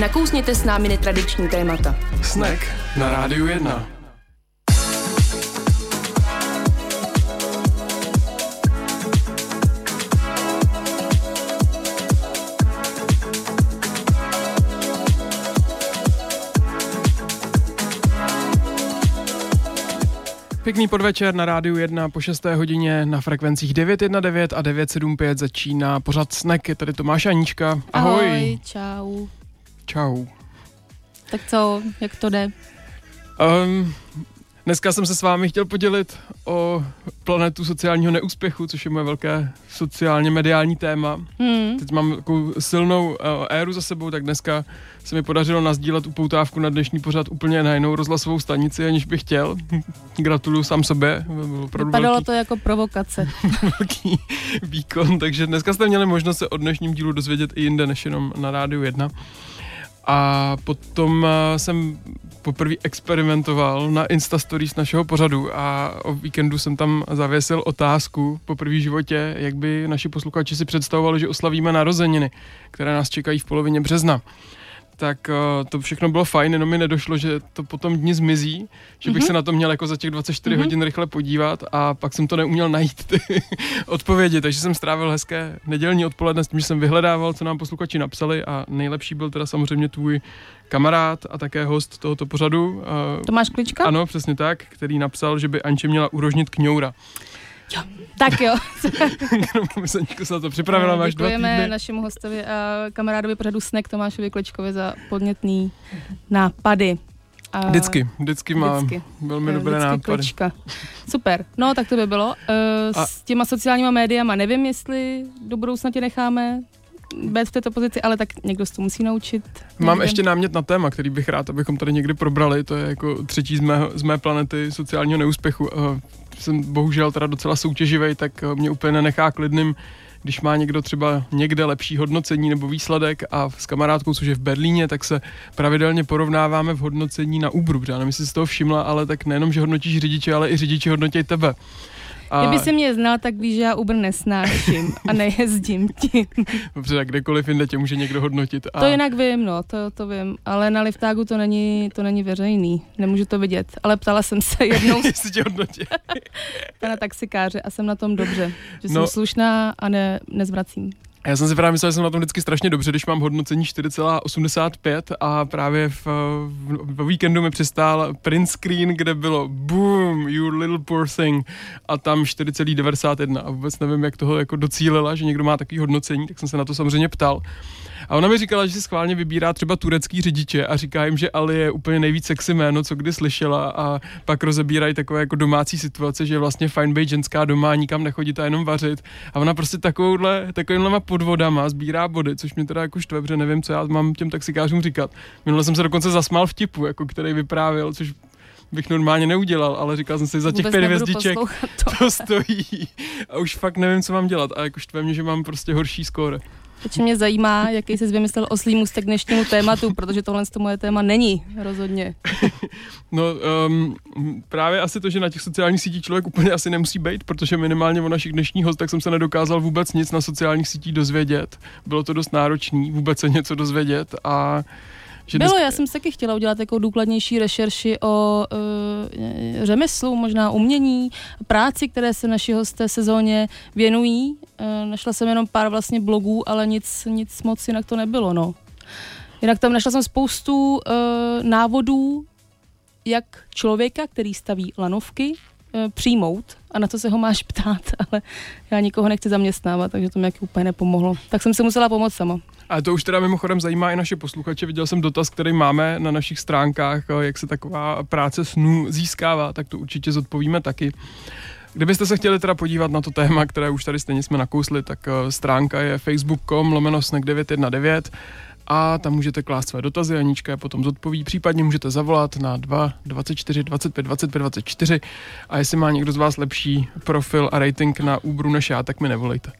Nakousněte s námi netradiční témata. Snack na Rádiu 1. Pěkný podvečer na rádiu 1 po 6. hodině na frekvencích 919 a 975 začíná pořad Snack. Je tady Tomáš Aníčka. Ahoj. Ahoj, čau. Čau. Tak co, jak to jde? Um, dneska jsem se s vámi chtěl podělit o planetu sociálního neúspěchu, což je moje velké sociálně mediální téma. Hmm. Teď mám takovou silnou uh, éru za sebou, tak dneska se mi podařilo nazdílet upoutávku na dnešní pořad úplně na jinou rozhlasovou stanici, aniž bych chtěl. Gratuluju sám sobě. Vypadalo velký, to jako provokace. velký výkon, takže dneska jste měli možnost se o dnešním dílu dozvědět i jinde, než jenom na Rádiu 1. A potom eh, jsem poprvé experimentoval na Insta Stories našeho pořadu a o víkendu jsem tam zavěsil otázku po první životě, jak by naši posluchači si představovali, že oslavíme narozeniny, které nás čekají v polovině března tak uh, to všechno bylo fajn, jenom mi nedošlo, že to potom dní zmizí, že bych mm-hmm. se na to měl jako za těch 24 mm-hmm. hodin rychle podívat a pak jsem to neuměl najít ty odpovědi, takže jsem strávil hezké nedělní odpoledne s tím, že jsem vyhledával, co nám posluchači napsali a nejlepší byl teda samozřejmě tvůj kamarád a také host tohoto pořadu. Uh, Tomáš Klička? Ano, přesně tak, který napsal, že by Anče měla urožnit kňoura. Jo, tak jo. Myseníku se na to připravila, máš dva týdny. našemu hostovi a kamarádovi pořadu Snek Tomášovi Klečkovi za podnětný nápady. A vždycky, vždycky má vždycky. velmi dobré vždycky nápady. Klička. Super, no tak to by bylo. Uh, a... S těma sociálníma médiama nevím, jestli do budoucna tě necháme být v této pozici, ale tak někdo se to musí naučit. Mám ještě námět na téma, který bych rád, abychom tady někdy probrali. To je jako třetí z, mého, z mé planety sociálního neúspěchu. Jsem bohužel teda docela soutěživý, tak uh, mě úplně nenechá klidným, když má někdo třeba někde lepší hodnocení nebo výsledek a s kamarádkou, což je v Berlíně, tak se pravidelně porovnáváme v hodnocení na Uberu. Já nevím, jestli jsi toho všimla, ale tak nejenom, že hodnotíš řidiče, ale i řidiči hodnotí tebe. A... Kdyby se mě znal, tak víš, že já Uber nesnáším a nejezdím tím. Dobře, tak kdekoliv jinde tě může někdo hodnotit. A... To jinak vím, no, to, to vím, ale na liftágu to není, to není veřejný, nemůžu to vidět, ale ptala jsem se jednou... Jestli tě hodnotí. Pana taxikáře a jsem na tom dobře, že no. jsem slušná a ne, nezvracím. Já jsem si právě myslel, že jsem na tom vždycky strašně dobře, když mám hodnocení 4,85 a právě v, v, v víkendu mi přistál print screen, kde bylo boom, you little poor thing a tam 4,91 a vůbec nevím, jak toho jako docílila, že někdo má takový hodnocení, tak jsem se na to samozřejmě ptal. A ona mi říkala, že si schválně vybírá třeba turecký řidiče a říká jim, že Ali je úplně nejvíc sexy jméno, co kdy slyšela a pak rozebírají takové jako domácí situace, že je vlastně fajn být ženská doma, nikam nechodit a jenom vařit. A ona prostě takovouhle, takovýmhle podvodama sbírá body, což mě teda jako štve, protože nevím, co já mám těm taxikářům říkat. Minule jsem se dokonce zasmál vtipu, jako který vyprávěl, což bych normálně neudělal, ale říkal jsem si, za těch pět hvězdiček to. to stojí. A už fakt nevím, co mám dělat. A jako štve mě, že mám prostě horší skóre. Takže mě zajímá, jaký jsi vymyslel oslý můstek dnešnímu tématu, protože tohle to moje téma není rozhodně. no um, právě asi to, že na těch sociálních sítích člověk úplně asi nemusí být, protože minimálně o našich dnešních hostech jsem se nedokázal vůbec nic na sociálních sítích dozvědět. Bylo to dost náročné vůbec se něco dozvědět a že Bylo, dneska... já jsem se taky chtěla udělat jako důkladnější rešerši o uh, řemeslu, možná umění, práci, které se naši hosté sezóně věnují. Uh, našla jsem jenom pár vlastně blogů, ale nic, nic moc jinak to nebylo, no. Jinak tam našla jsem spoustu uh, návodů, jak člověka, který staví lanovky, přijmout a na co se ho máš ptát, ale já nikoho nechci zaměstnávat, takže to mi úplně nepomohlo. Tak jsem se musela pomoct sama. A to už teda mimochodem zajímá i naše posluchače. Viděl jsem dotaz, který máme na našich stránkách, jak se taková práce snů získává, tak to určitě zodpovíme taky. Kdybyste se chtěli teda podívat na to téma, které už tady stejně jsme nakousli, tak eh, stránka je facebook.com lomeno 919 a tam můžete klást své dotazy, Anička je potom zodpoví, případně můžete zavolat na 2 24 25 25 24 a jestli má někdo z vás lepší profil a rating na Uberu než já, tak mi nevolejte.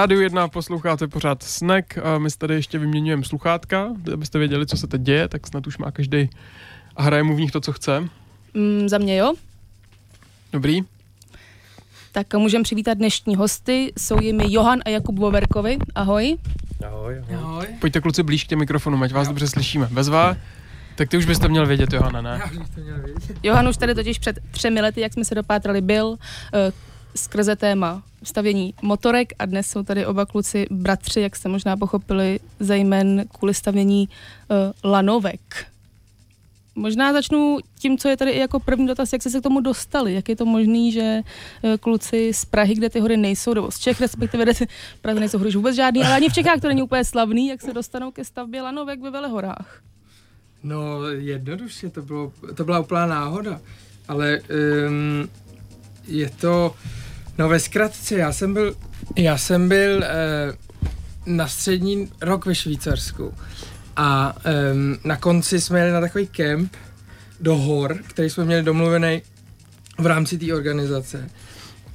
Rádiu 1 posloucháte pořád Snack a my tady ještě vyměňujeme sluchátka, abyste věděli, co se teď děje, tak snad už má každý a hraje mu v nich to, co chce. Mm, za mě jo. Dobrý. Tak můžeme přivítat dnešní hosty. Jsou jimi Johan a Jakub Boverkovi. Ahoj. Ahoj, ahoj. ahoj. Pojďte kluci blíž k těm mikrofonu, ať vás jo. dobře slyšíme. Bezva? Tak ty už byste měl vědět, Johana, ne? Já bych to měl vědět. Johan už tady totiž před třemi lety, jak jsme se dopátrali, byl uh, skrze téma stavění motorek a dnes jsou tady oba kluci bratři, jak jste možná pochopili, zejmen kvůli stavění uh, lanovek. Možná začnu tím, co je tady jako první dotaz, jak jste se k tomu dostali, jak je to možné, že uh, kluci z Prahy, kde ty hory nejsou, nebo z Čech, respektive kde Prahy nejsou hory vůbec žádný, ale ani v Čechách to není úplně slavný, jak se dostanou ke stavbě lanovek ve Velehorách. No jednoduše, to, bylo, to byla úplná náhoda, ale um, je to, no ve zkratce, já jsem byl, já jsem byl uh, na střední rok ve Švýcarsku a um, na konci jsme jeli na takový kemp do hor, který jsme měli domluvený v rámci té organizace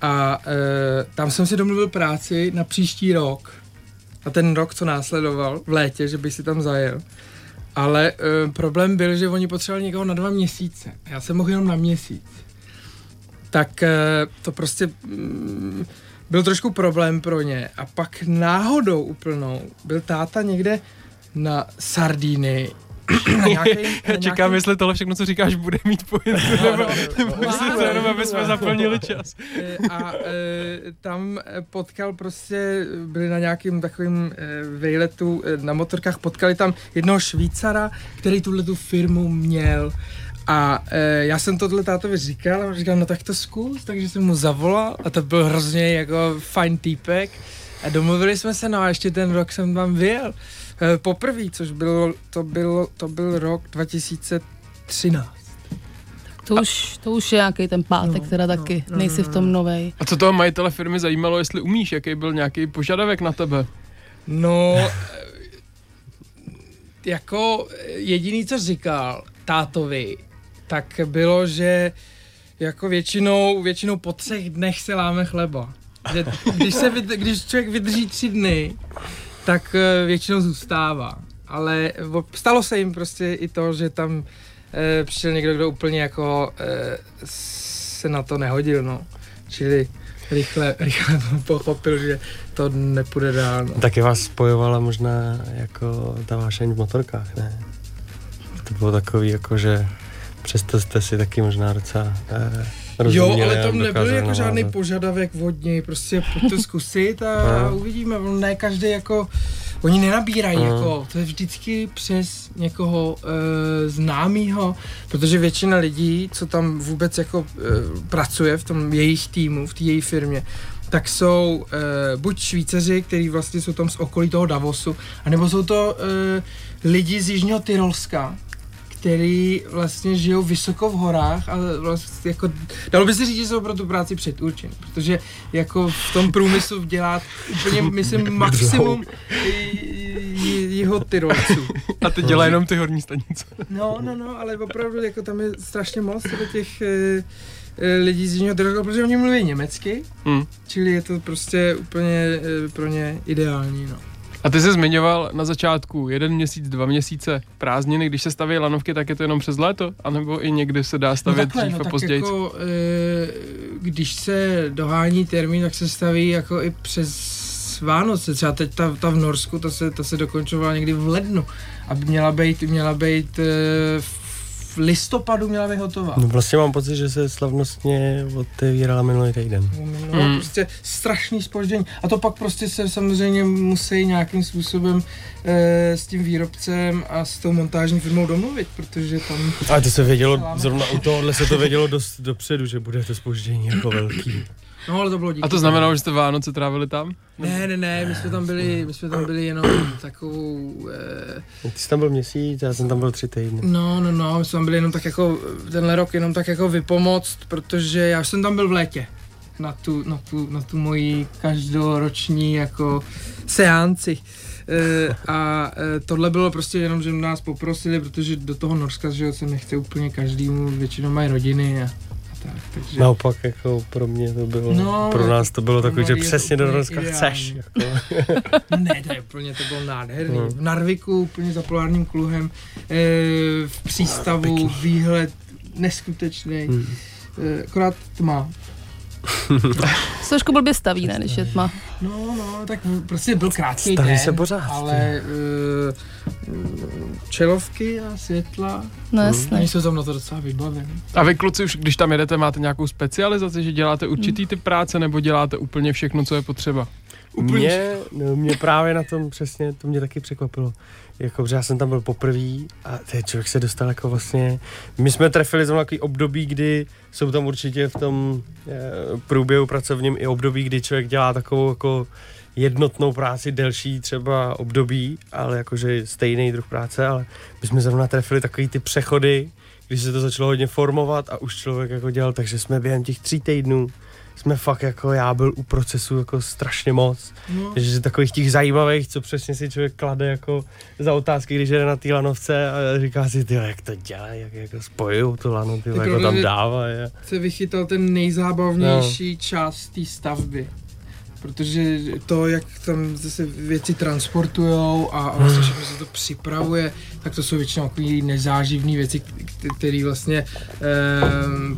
a uh, tam jsem si domluvil práci na příští rok, a ten rok, co následoval v létě, že bych si tam zajel. Ale uh, problém byl, že oni potřebovali někoho na dva měsíce. Já jsem mohl jenom na měsíc. Tak uh, to prostě um, byl trošku problém pro ně. A pak náhodou úplnou byl táta někde na Sardíny Já čekám, jestli tohle všechno, co říkáš, bude mít pointu, nebo, nebo jestli to jenom, aby jsme zaplnili čas. A e, tam potkal prostě, byli na nějakým takovým e, vejletu e, na motorkách, potkali tam jednoho Švýcara, který tuhle tu firmu měl. A e, já jsem tohle tátovi říkal a říkal, no tak to zkus, takže jsem mu zavolal a to byl hrozně jako fajn týpek. A domluvili jsme se, no a ještě ten rok jsem tam vyjel. E, poprvé, což bylo, to, bylo, to byl rok 2013. To už, to už je nějaký ten pátek, no, teda taky, no, nejsi v tom novej. A co toho majitele firmy zajímalo, jestli umíš, jaký byl nějaký požadavek na tebe? No, jako jediný, co říkal tátovi, tak bylo, že jako většinou, většinou po třech dnech se láme chleba. Že když, se, když člověk vydrží tři dny, tak eh, většinou zůstává. Ale stalo se jim prostě i to, že tam e, přišel někdo, kdo úplně jako e, se na to nehodil, no. Čili rychle, rychle pochopil, že to nepůjde dál. No. Taky vás spojovala možná jako ta vášeň v motorkách, ne? To bylo takový jako, že přesto jste si taky možná docela eh, Jo, ale tam nebyl jako žádný požadavek vodní, prostě pojďte zkusit a no. uvidíme, ne každý jako, oni nenabírají no. jako, to je vždycky přes někoho e, známýho, protože většina lidí, co tam vůbec jako e, pracuje v tom jejich týmu, v té její firmě, tak jsou uh, buď Švýcaři, kteří vlastně jsou tam z okolí toho Davosu, anebo jsou to uh, lidi z Jižního Tyrolska, který vlastně žijou vysoko v horách a vlastně jako, dalo by se říct, že jsou pro tu práci předurčen, protože jako v tom průmyslu dělá úplně, myslím, maximum jeho tyrolců. A ty dělá jenom ty horní stanice. No, no, no, ale opravdu jako tam je strašně moc těch e, e, lidí z Jižního Tyrolska, protože oni mluví německy, hmm. čili je to prostě úplně e, pro ně ideální, no. A ty jsi zmiňoval na začátku jeden měsíc, dva měsíce prázdniny, když se staví lanovky, tak je to jenom přes léto? A nebo i někdy se dá stavět no takhle, dřív no, a později? Jako, e, když se dohání termín, tak se staví jako i přes Vánoce, třeba teď ta, ta v Norsku, ta se, ta se dokončovala někdy v lednu a měla být, měla být e, v v listopadu měla být hotová. No vlastně mám pocit, že se slavnostně otevírala minulý týden. No, hmm. prostě strašný spoždění. A to pak prostě se samozřejmě musí nějakým způsobem e, s tím výrobcem a s tou montážní firmou domluvit, protože tam... A to se vědělo, zrovna u tohohle se to vědělo dost dopředu, že bude to spoždění jako velký. No, ale to bylo díky. A to znamenalo, že jste Vánoce trávili tam? Ne, ne, ne, my jsme tam byli, my jsme tam byli jenom takovou... Eh... Ty jsi tam byl měsíc, já jsem tam byl tři týdny. No, no, no, my jsme tam byli jenom tak jako, tenhle rok jenom tak jako vypomoct, protože já jsem tam byl v létě na tu, na tu, na tu moji každoroční jako seanci. E, a e, tohle bylo prostě jenom, že nás poprosili, protože do toho Norska, že se nechce úplně každému, většinou mají rodiny a tak, takže... Naopak, jako pro mě to bylo, no, pro nás to bylo takový, že přesně do Norska chceš. Jako. no ne, to je úplně, to bylo nádherný. Hmm. V Narviku, úplně za polárním kruhem, e, v přístavu, no, výhled neskutečný. Hmm. E, akorát tma, se trošku blbě staví, ne, když je tma. No, no, tak prostě byl krátký Staví den, se pořád. Ale uh, čelovky a světla, no, jasně. oni jsou tam na to docela vybavení. A vy kluci už, když tam jedete, máte nějakou specializaci, že děláte určitý typ práce, nebo děláte úplně všechno, co je potřeba? Mě, no, mě právě na tom přesně, to mě taky překvapilo. Jako, já jsem tam byl poprvé a ten člověk se dostal jako vlastně, my jsme trefili zrovna takový období, kdy jsou tam určitě v tom e, průběhu pracovním i období, kdy člověk dělá takovou jako jednotnou práci, delší třeba období, ale jakože stejný druh práce, ale my jsme zrovna trefili takový ty přechody, když se to začalo hodně formovat a už člověk jako dělal, takže jsme během těch tří týdnů jsme fakt jako, já byl u procesu jako strašně moc. No. Že takových těch zajímavých, co přesně si člověk klade jako za otázky, když jde na té lanovce a říká si, ty, jak to dělá, jak jako spojují tu lanu, ty, jako tam dávají. Se vychytal ten nejzábavnější no. část té stavby protože to, jak tam zase věci transportujou a, a vlastně všechno se to připravuje, tak to jsou většinou takové nezáživné věci, které vlastně e,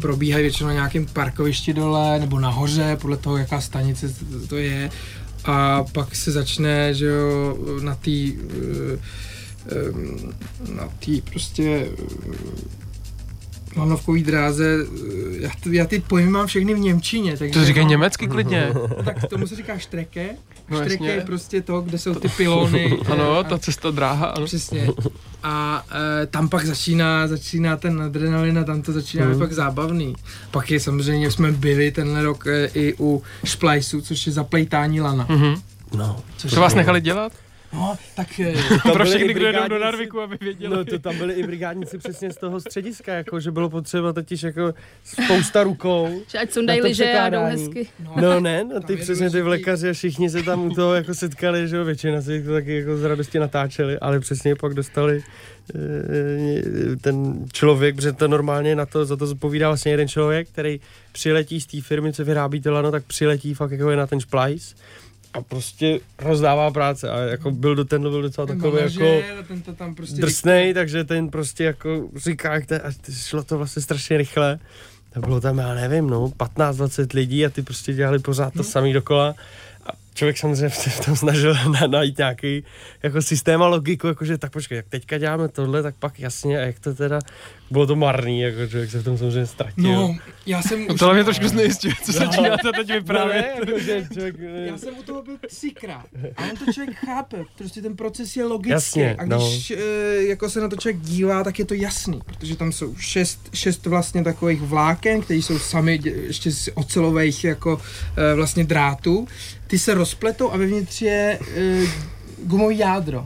probíhají většinou na nějakém parkovišti dole nebo nahoře, podle toho, jaká stanice to, je. A pak se začne, že jo, na té e, na té prostě lanovkový dráze, eh, já, já ty pojmy mám všechny v Němčině. Takže to říkají mám... německy klidně. tak tomu se říká štreke. No, štreke jasně. je prostě to, kde jsou ty pilony. ano, a, ta cesta dráha. Ano. Přesně. A e, tam pak začíná, začíná ten adrenalin a tam to začíná mm. pak zábavný. Pak je samozřejmě, jsme byli tenhle rok e, i u Splice'u, což je zaplejtání lana. Mm-hmm. No. Což to vás nechali dělat? No, tak... Pro všechny, kdo jdou do Narviku, aby věděli. No, to tam byli i brigádníci přesně z toho střediska, jako, že bylo potřeba totiž jako spousta rukou. Že ať sundají liže a jdou hezky. No, no ne, no, ty přesně ty vlekaři a všichni se tam u toho jako setkali, že jo, většina si to taky jako z radosti natáčeli, ale přesně pak dostali eh, ten člověk, protože to normálně na to, za to zodpovídá vlastně jeden člověk, který přiletí z té firmy, co vyrábí to lano, tak přiletí fakt jako je na ten splice a prostě rozdává práce a jako byl do ten byl docela ten takový jako ten to tam prostě drsnej, takže ten prostě jako říká, jak to, a šlo to vlastně strašně rychle. A bylo tam, já nevím, no, 15-20 lidí a ty prostě dělali pořád to no. samý dokola. A člověk samozřejmě se v tom snažil na, najít nějaký jako systém a logiku, jakože tak počkej, jak teďka děláme tohle, tak pak jasně, a jak to teda, bylo to marný, jako člověk se v tom samozřejmě ztratil. No, já jsem No už... tohle mě trošku znejistuje, co se začínáte teď No, vyprávět. ne, jakože člověk, Já jsem u toho byl třikrát. A on to člověk chápe, prostě ten proces je logický. Jasně, a když no. jako se na to člověk dívá, tak je to jasný, protože tam jsou šest, šest vlastně takových vláken, které jsou sami ještě z ocelových jako eh, vlastně drátů. Ty se rozpletou a vevnitř je eh, gumový jádro.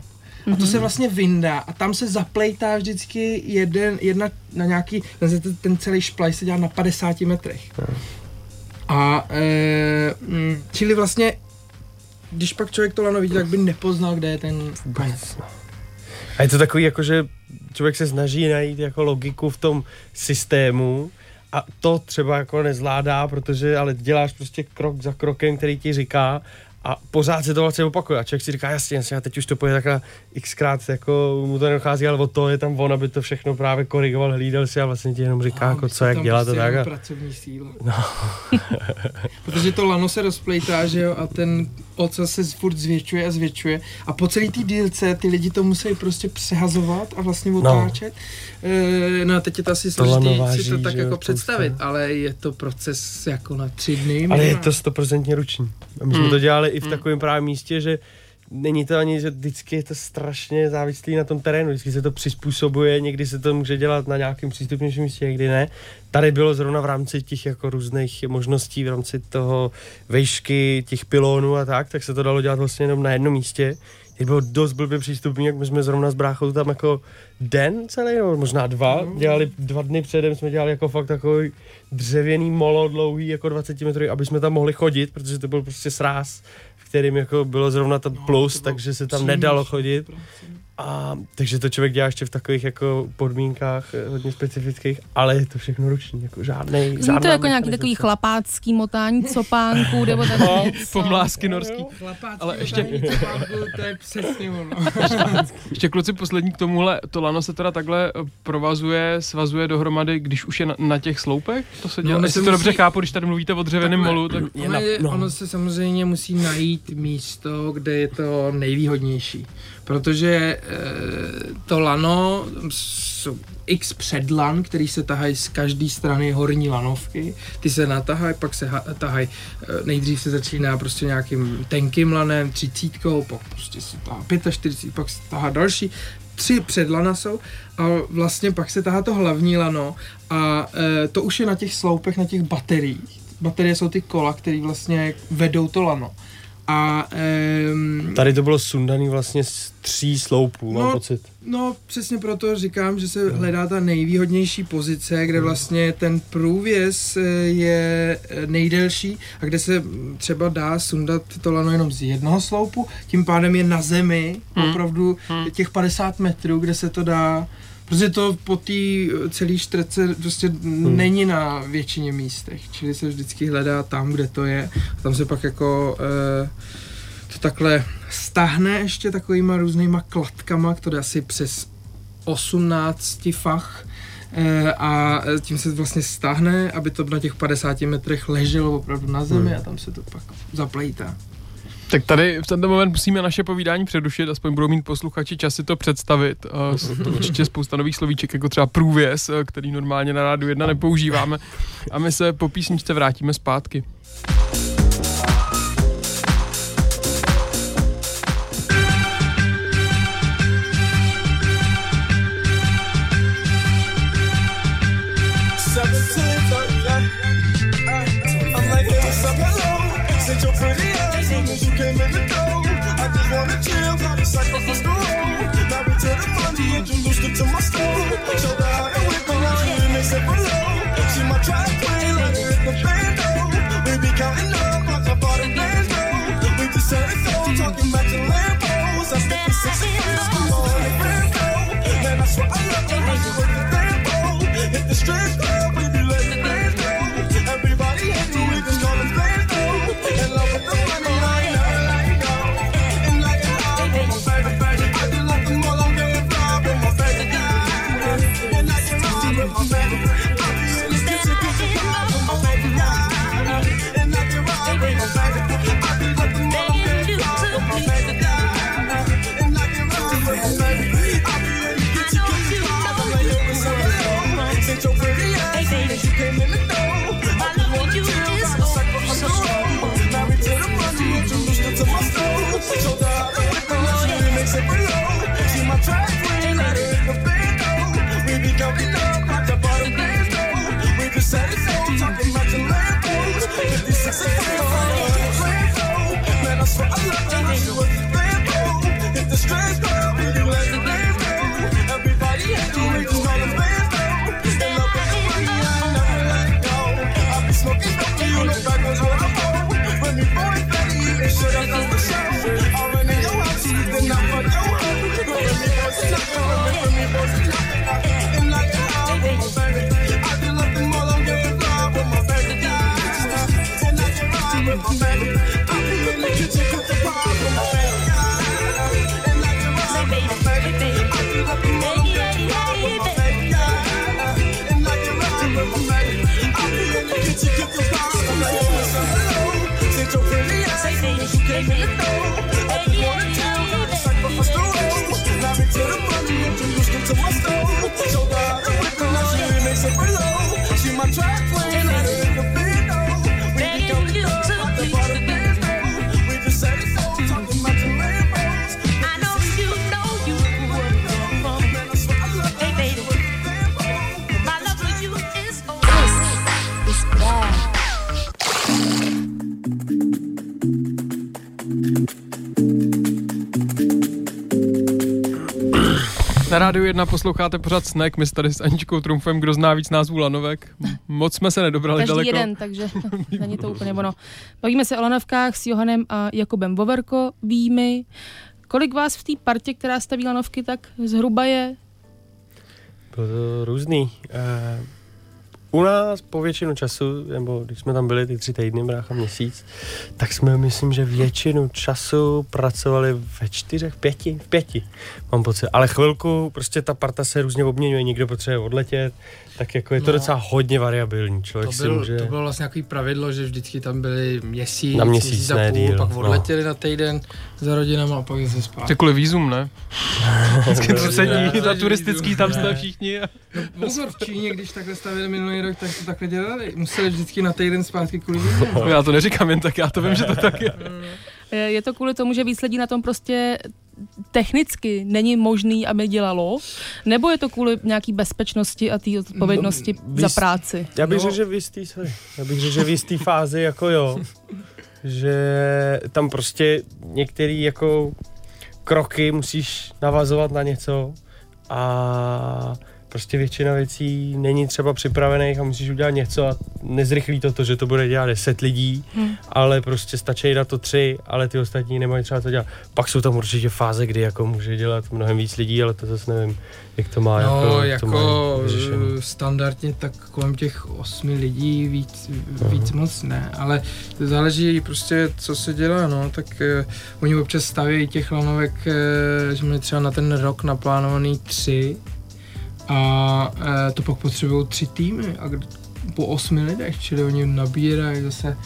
A to se vlastně vyndá a tam se zaplejtá vždycky jeden, jedna na nějaký, ten, ten celý šplaj se dělá na 50 metrech. A e, mm, čili vlastně, když pak člověk to lano vidí, tak by nepoznal, kde je ten konec. A je to takový, jako že člověk se snaží najít jako logiku v tom systému a to třeba jako nezvládá, protože ale děláš prostě krok za krokem, který ti říká a pořád se to vlastně opakuje a člověk si říká, jasně, jasně, a teď už to pojede takhle xkrát, jako mu to nedochází, ale o to je tam on, aby to všechno právě korigoval, hlídal si a vlastně ti jenom říká, jako co, jak dělat a tak. A... pracovní síla. No. Protože to lano se rozplejtá, že jo, a ten ocas se furt zvětšuje a zvětšuje a po celé té dílce ty lidi to musí prostě přehazovat a vlastně otáčet. No, e, no a teď je to asi složitý si to tak jako představit, ale je to proces jako na tři dny. Ale je to stoprocentně ruční. My jsme Mm. to dělali i v takovém právě místě, že není to ani, že vždycky je to strašně závislý na tom terénu, vždycky se to přizpůsobuje, někdy se to může dělat na nějakém přístupnějším místě, někdy ne. Tady bylo zrovna v rámci těch jako různých možností, v rámci toho vejšky, těch pilonů a tak, tak se to dalo dělat vlastně jenom na jednom místě. Je bylo dost blbě přístupný, jak my jsme zrovna s bráchou tam jako den celý, nebo možná dva, dělali dva dny předem, jsme dělali jako fakt takový dřevěný molo dlouhý, jako 20 metrů, aby jsme tam mohli chodit, protože to byl prostě sráz, kterým jako bylo zrovna to plus, to bylo takže se tam nedalo chodit. prostě. A, takže to člověk dělá ještě v takových jako podmínkách eh, hodně specifických, ale je to všechno ruční, jako žádnej, Zní žádná to jako nějaký takový chlapácký motání copánků, nebo tak No. Pomlásky norský. Chlapácký Ale ještě- copánku, to je přesně ono. Ještě kluci poslední k tomuhle, to lano se teda takhle eh, provazuje, svazuje dohromady, když už je na, na těch sloupech? To se No, dělá, ono jestli to musí- dobře chápu, když tady mluvíte o dřevěném molu, tak Je na- je, no. ono se samozřejmě musí najít místo, kde je to nejvýhodnější. Protože e, to lano jsou x předlan, který se tahají z každé strany horní lanovky. Ty se natahají, pak se ha- tahají, e, nejdřív se začíná prostě nějakým tenkým lanem, třicítkou, pak prostě se tahá 45, pak se tahá další. Tři předlana jsou a vlastně pak se tahá to hlavní lano a e, to už je na těch sloupech, na těch bateriích. Baterie jsou ty kola, které vlastně vedou to lano. A um, Tady to bylo sundaný vlastně z tří sloupů, mám No, pocit. No, přesně proto říkám, že se hledá ta nejvýhodnější pozice, kde vlastně ten průvěz eh, je eh, nejdelší a kde se třeba dá sundat to lano jenom z jednoho sloupu, tím pádem je na zemi Hmm. opravdu Hmm. těch 50 metrů, kde se to dá Protože to po té celé čtvrtce prostě hmm. není na většině místech, čili se vždycky hledá tam, kde to je. A tam se pak jako e, to takhle stáhne ještě takovýma různýma kladkama, které asi přes 18 fach e, a tím se vlastně stáhne, aby to na těch 50 metrech leželo opravdu na zemi Hmm. a tam se to pak zaplejtá. Tak tady v tento moment musíme naše povídání přerušit, aspoň budou mít posluchači čas si to představit. Jsou to určitě spousta nových slovíček, jako třeba průvěz, eh, který normálně na rádu jedna nepoužíváme. A my se po písničce vrátíme zpátky. circles. Rádiu 1 posloucháte pořád Snack, my tady s Aničkou Trumfem, kdo zná víc názvů lanovek. Moc jsme se nedobrali Každý daleko. jeden, takže není to úplně ono. Bavíme se o lanovkách s Johanem a Jakubem Voverko, víme. Kolik vás v té partě, která staví lanovky, tak zhruba je? Bylo to různý. Uh, u nás po většinu času, nebo když jsme tam byli ty tři týdny, brácha měsíc, tak jsme, myslím, že většinu času pracovali ve čtyřech, pěti, v pěti, mám pocit. Ale chvilku, prostě ta parta se různě obměňuje, někdo potřebuje odletět, tak jako je to No. docela hodně variabilní. Člověk To, si byl, může... to bylo vlastně nějaký pravidlo, že vždycky tam byli měsíc, Na měsíc, a ne půl, díl, pak no. odletěli na týden za rodinama a pak zase zpátky. To je kvůli vízum, ne? Vždycky to sedí, ta turistický, tam jste všichni. a- Pozor, v Číně, když takhle stavili minulý rok, tak to takhle dělali. Museli vždycky na týden zpátky kvůli vízu. Já to neříkám jen tak, já to vím, že to tak je. Je je to kvůli tomu, že víc lidí na tom prostě technicky není možný, aby dělalo? Nebo je to kvůli nějaký bezpečnosti a té odpovědnosti No, za práci? Já bych No. řekl, že v jistý, sorry, já bych řekl, že v jistý fázi jako jo, že tam prostě některé jako kroky musíš navazovat na něco a prostě většina věcí není třeba připravených a musíš udělat něco a nezrychlí to to, že to bude dělat 10 lidí, Hmm. ale prostě stačí na to tři, ale ty ostatní nemají třeba to dělat. Pak jsou tam určitě fáze, kdy jako může dělat mnohem víc lidí, ale to zase nevím, jak to má. No, jak to jako eh, standardně tak kolem těch osmi lidí víc, víc moc ne, ale to záleží prostě, co se dělá, no, tak uh, oni občas stavějí těch lanovek, uh, že měli třeba na ten rok naplánovaný tři a uh, to pak potřebují tři týmy a po osmi lidech, čili oni nabírají zase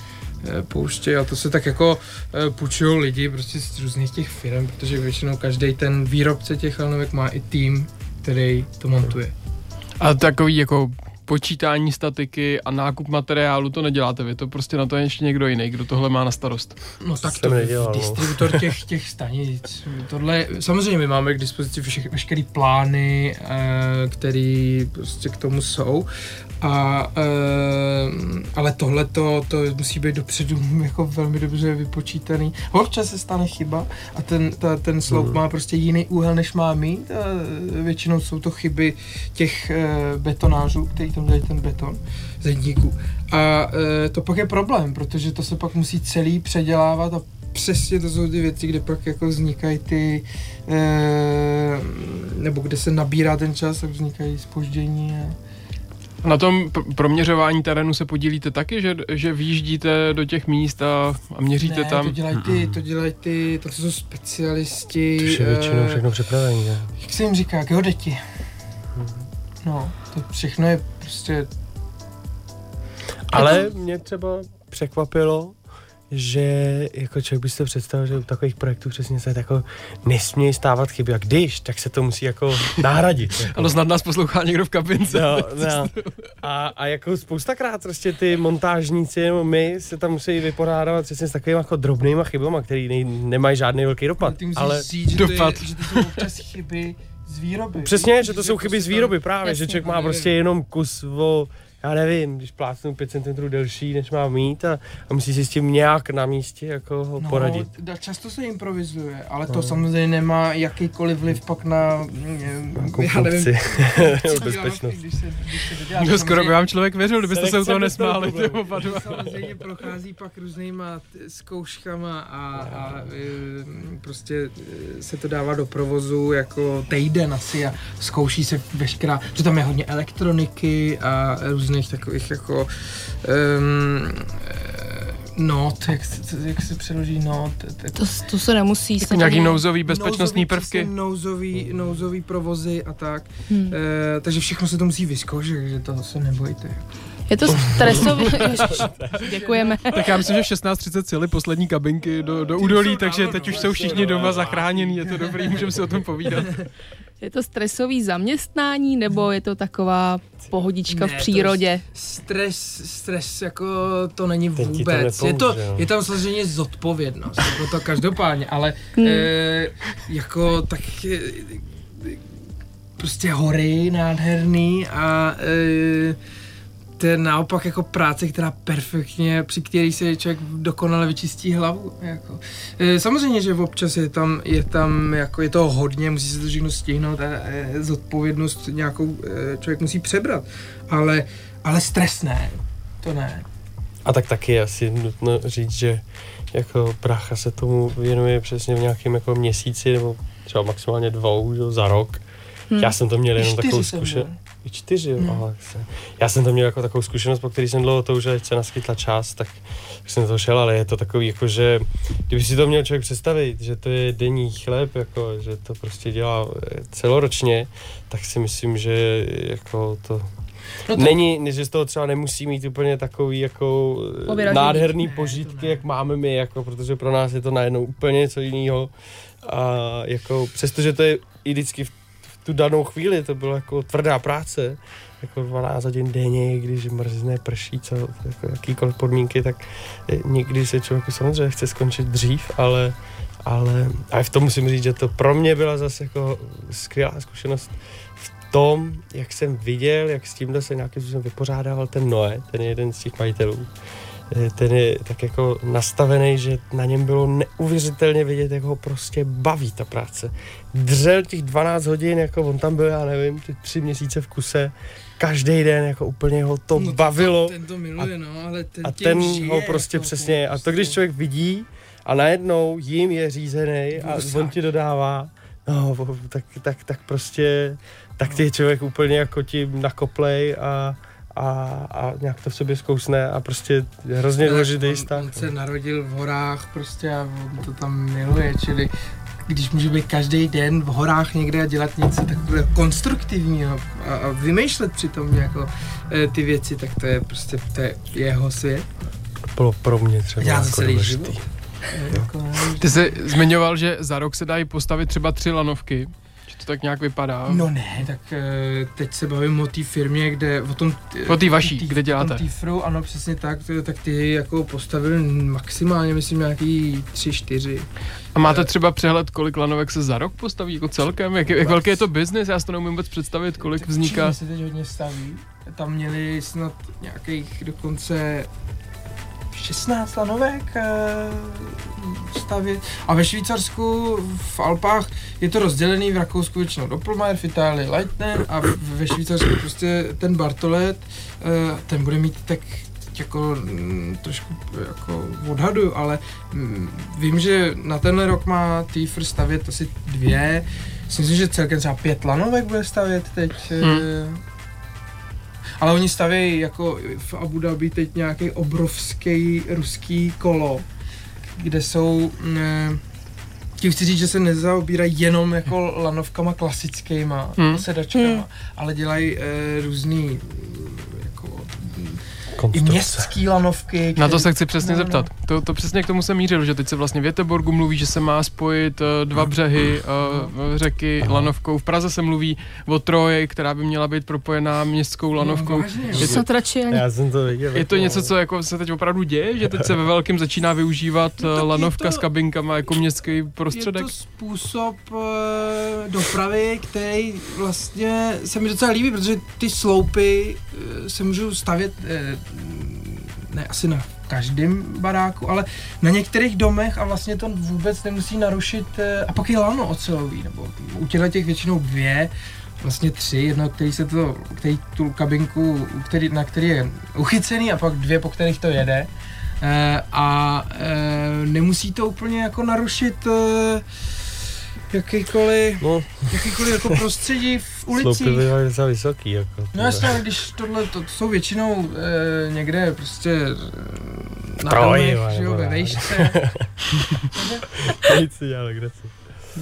eh, pouštějí a to se tak jako eh, půjčují lidi prostě z různých těch firm, protože většinou každý ten výrobce těch lanovek má i tým, který to montuje. A takový jako počítání statiky a nákup materiálu, to neděláte vy, to prostě na to je ještě někdo jiný, kdo tohle má na starost. No tak to nedělal, no. distributor těch, těch stanic. Tohle, samozřejmě my máme k dispozici vše, veškerý plány, eh, který prostě k tomu jsou. A, eh, ale tohle to, to musí být dopředu jako velmi dobře vypočítaný. Občas se stane chyba a ten, ta, ten sloup má prostě jiný úhel, než má mít. A většinou jsou to chyby těch eh, betonářů, kteří tam dají ten beton, zedníků. A e, to pak je problém, protože to se pak musí celý předělávat a přesně to jsou ty věci, kde pak jako vznikají ty, e, nebo kde se nabírá ten čas, tak vznikají spoždění. A... Na tom pr- proměřování terénu se podílíte taky, že, že vyjíždíte do těch míst a, a měříte ne, tam? to dělají ty, to dělají ty, to jsou specialisti. To je většinou eh, všechno připravené, ne? Jak se jim říká, geodeti. No, to všechno je prostě Ale mě třeba překvapilo, že jako člověk byste představil, že u takových projektů přesně se jako nesmějí stávat chyby. A když, tak se to musí jako nahradit. Jako. Ale snad nás poslouchá někdo v kabince. No, no. A, a jako spoustakrát prostě ty montážníci, nebo my se tam musí vypořádávat přesně s takovými jako drobnýma chybama, které nej, nemají žádný velký dopad. ty musíš Ale říct, že to, je, dopad. že to jsou občas chyby z výroby. přesně, že to jsou jako chyby z výroby právě, že Jasně. člověk má prostě jenom kus o já nevím, když plácnu 5 cm delší, než má mít a, a musí si s tím nějak na místě jako ho No, poradit. často se improvizuje, ale to samozřejmě nemá jakýkoliv vliv pak na, Jako já nevím, bezpečnost. Když se, když se dodělá. No, skoro by vám člověk věřil, kdybyste se u toho nesmáli. Samozřejmě prochází pak různýma t- zkouškama a, a e, prostě e, se to dává do provozu jako týden asi a zkouší se veškerá, že tam je hodně elektroniky a různých takových jako um, not, jak, se- jak se přeloží not, tak- To, to se nemusí. Jako se nějaký nouzový bezpečnostní nouzový, prvky. přesně, Nouzový, nouzový provozy a tak. Hmm. E, takže všechno se to musí vyzkoušet, takže to se nebojte. Je to stresový. Ježiš, Děkujeme. Tak já myslím, že v 16.30 cíli poslední kabinky do, do údolí, takže teď už jsou všichni doma zachránění, je to dobrý, můžeme si o tom povídat. Je to stresový zaměstnání, nebo je to taková pohodička Ne, v to přírodě? Stres, stres jako to není ti to vůbec. Je, to, no. je tam samozřejmě zodpovědnost, jako to každopádně, ale Hmm. e, jako tak e, prostě hory nádherný a e, to je naopak jako práce, která perfektně, při který se člověk dokonale vyčistí hlavu. Jako. E, samozřejmě, že občas je tam, je tam, jako je toho hodně, musí se to všechno stihnout a zodpovědnost nějakou e, člověk musí přebrat. Ale, ale stres ne, to ne. A tak taky je asi nutno říct, že jako brácha se tomu věnuje přesně v nějakém jako měsíci nebo třeba maximálně dvou že, jo, za rok. Hmm. Já jsem to měl jenom Čtyři takovou zkušenost. I čtyři, jo, Hmm. aha. Já jsem to měl jako takovou zkušenost, po který jsem dlouho toužil, ať se naskytla čas, tak, jsem to šel, ale je to takový jako, že kdyby si to měl člověk představit, že to je denní chléb, jako, že to prostě dělá eh, celoročně, tak si myslím, že jako to No to- Není, že z toho třeba nemusí mít úplně takový jako eh, Povyražený. nádherný Ne, požitky, ne. jak máme my, jako, protože pro nás je to najednou úplně něco jiného. A jako, přestože to je i vždycky v tu danou chvíli, to bylo jako tvrdá práce, jako 12 hodin denně, když mrzne, prší, co, jako jakýkoliv podmínky, tak někdy se člověku samozřejmě chce skončit dřív, ale ale, ale v tom musím říct, že to pro mě byla zase jako skvělá zkušenost v tom, jak jsem viděl, jak s tímhle se nějakým způsobem vypořádával ten Noé, ten je jeden z těch majitelů. Eh, Ten je tak jako nastavený, že na něm bylo neuvěřitelně vidět, jak ho prostě baví ta práce. Dřel těch 12 hodin, jako on tam byl, já nevím, ty tři měsíce v kuse, každý den, jako úplně ho to No, bavilo. Ten to miluje, no, ale ten A ten žije, ho prostě jako, přesně, a to když člověk vidí a najednou jim je řízený a Vůsák. on ti dodává, no, tak, tak, tak prostě, tak ty je člověk úplně jako tím nakoplej a, a, a nějak to v sobě zkousne a prostě je hrozně důležitý on, vztah. on se narodil v horách prostě a on to tam miluje, čili když může být každý den v horách někde a dělat něco takového konstruktivního a, a vymýšlet přitom jako e, ty věci, tak to je prostě to je jeho svět. Bylo pro mě třeba to jako celý důležitý. život. Jako, Ty jsi zmiňoval, že za rok se dají postavit třeba tři lanovky, to tak nějak vypadá. no ne, tak e, teď se bavím o té firmě, kde o tom... O té vaší, kde děláte. O tom Tifru, ano, přesně tak, to- tak ty jako postavil maximálně, myslím, nějaký tři, čtyři. A máte třeba přehled, kolik lanovek se za rok postaví jako celkem? Jak, jak velký je to biznis? Já si to neumím vůbec představit, kolik vzniká. Se teď hodně staví. Tam měli snad nějakých dokonce 16 lanovek eh, stavět. A ve Švýcarsku, v Alpách, je to rozdělený v Rakousku většinou Doppelmayr, v Itálii Leitner a ve Švýcarsku prostě ten Bartolet, eh, ten bude mít tak jako mm, trošku jako odhadu, ale mm, vím, že na tenhle rok má Tiefr stavět asi dvě, myslím si, že celkem třeba pět lanovek bude stavět teď. Hmm. Ale oni stavějí jako v Abu Dhabi teď nějaký obrovský ruský kolo, kde jsou mm, tím chci říct, že se nezaobírají jenom jako lanovkama klasickýma Hmm. sedačkama, Hmm. hmm. ale dělají e, různý mm, i Konstrukce. městský lanovky. Na to který- se chci přesně No, no. zeptat. To, to přesně k tomu jsem mířil, že teď se vlastně v Věteborgu mluví, že se má spojit eh, dva břehy eh, řeky Aha. lanovkou. V Praze se mluví o Troji, která by měla být propojená městskou lanovkou. No, vážně, jo. Je to-. Já jsem to viděl. Je to jako- něco, co jako se teď opravdu děje, že teď se ve velkém začíná využívat No, no, je lanovka to- s kabinkama jako městský prostředek? Je to způsob e, dopravy, který vlastně se mi docela líbí, protože ty sloupy e, se můžou stavět e, ne asi na každém baráku, ale na některých domech a vlastně to vůbec nemusí narušit e, a pak je lano ocelový, nebo u těchto těch většinou dvě, vlastně tři, jedno, který se to, který tu kabinku, který, na který je uchycený a pak dvě, po kterých to jede. E, a e, nemusí to úplně jako narušit e, jakýkoliv, No, jakýkoliv jako prostředí v sloupy ulicích. bývají docela vysoký. Jako, No jasně, když tohle, to, jsou většinou e, někde prostě e, na Troji, vole, že jo, ve vejšce. Nic si dělal legraci.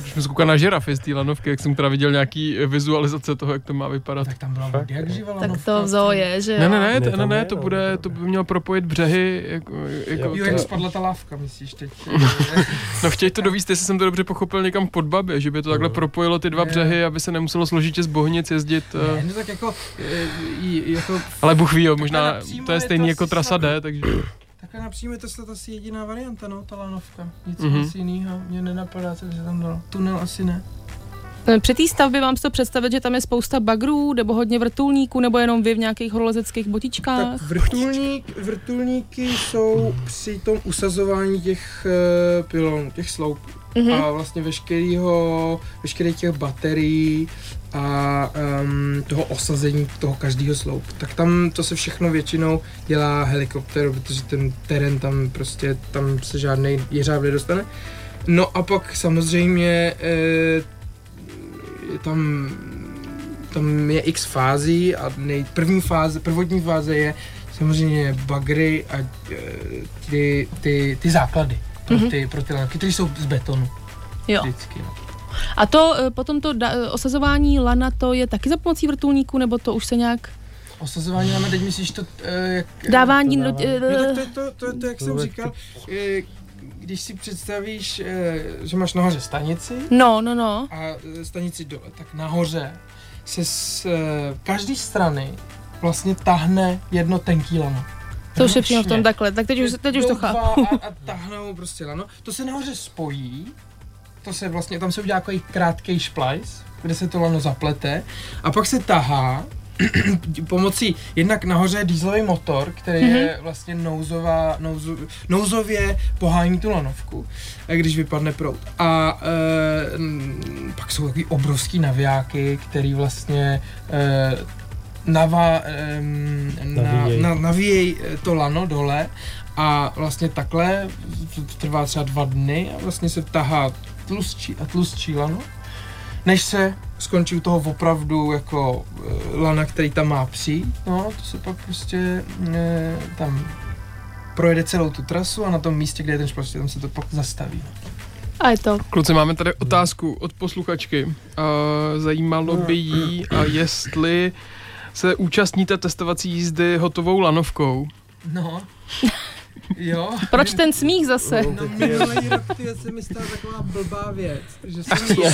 Když jsme se koukali na žirafy z té lanovky, jak jsem teda viděl nějaký eh, vizualizace toho, jak to má vypadat. Tak tam byla Fakt? jak živa Tak to v zoo je, že Ne, ne, ne, Ne, to, ne, ne, to no, bude, to by mělo propojit břehy, jako, jako Jo, jak spadla ta lávka, myslíš teď? no chtějí to dovíst, jestli jsem to dobře pochopil někam pod Babě, že by to takhle propojilo ty dva břehy, aby se nemuselo složitě z Bohnic jezdit. eh, ne, no tak jako, eh, jako Ale Bůh ví, jo, možná to je to jako trasa. D, takže... Takhle napřímo je to snad asi jediná varianta, no, ta lanovka. Nic Mhm. mm-hmm. jiného mě nenapadá, co by se tam dalo. Tunel asi ne. Eh, Při té stavbě mám si to představit, že tam je spousta bagrů, nebo hodně vrtulníků, nebo jenom vy v nějakých horolezeckých botičkách. Tak vrtulník, vrtulníky jsou při tom usazování těch uh, pilonů, těch sloupů. Mhm. A vlastně veškerýho, veškerých těch baterií a um, toho osazení toho každého sloupu. Tak tam to se všechno většinou dělá helikopter, protože ten terén tam prostě, tam se žádný jeřáb nedostane. No a pak samozřejmě eh, je tam tam je x fází a nej, první fáze, prvotní fáze je samozřejmě bagry a eh, ty, ty, ty základy pro Mhm. ty, pro ty lanky, které jsou z betonu. Jo. Vždycky, no. A to eh, potom to da- eh, osazování lana, to je taky za pomocí vrtulníků, nebo to už se nějak Osazování máme, teď myslíš to, eh, jak... dávání... to dávání. No to, to, to, to, to jak jsem říkal, když si představíš, že máš nahoře stanici No, no, no. a stanici dole, tak nahoře se z každé strany vlastně tahne jedno tenký lano. To už je přímo v tom takhle. Tak teď už, teď už to chápu. A, a tahnou prostě lano. To se nahoře spojí, to se vlastně, tam se udělá takový krátký šplajs, kde se to lano zaplete a pak se tahá pomocí, jednak nahoře je dýzlový motor, který Mhm. je vlastně nouzová, nouzo, nouzově pohání tu lanovku, eh, když vypadne prout. A e, pak jsou takový obrovský navijáky, který vlastně e, nava, em, na, Navíjej. na, navíjej to lano dole a vlastně takhle to trvá třeba dva dny a vlastně se tahá tlustší a tlustší lano, než se skončí u toho opravdu jako eh, lana, který tam má přijít, no to se pak prostě e, tam projede celou tu trasu a na tom místě, kde je ten špatně, tam se to pak zastaví. A je to. Kluci, máme tady otázku od posluchačky. Uh, zajímalo by jí, a jestli se účastníte testovací jízdy hotovou lanovkou. No, jo. Proč ten smích zase? No minulý rok ty se mi stala taková blbá věc, že jsem, jel,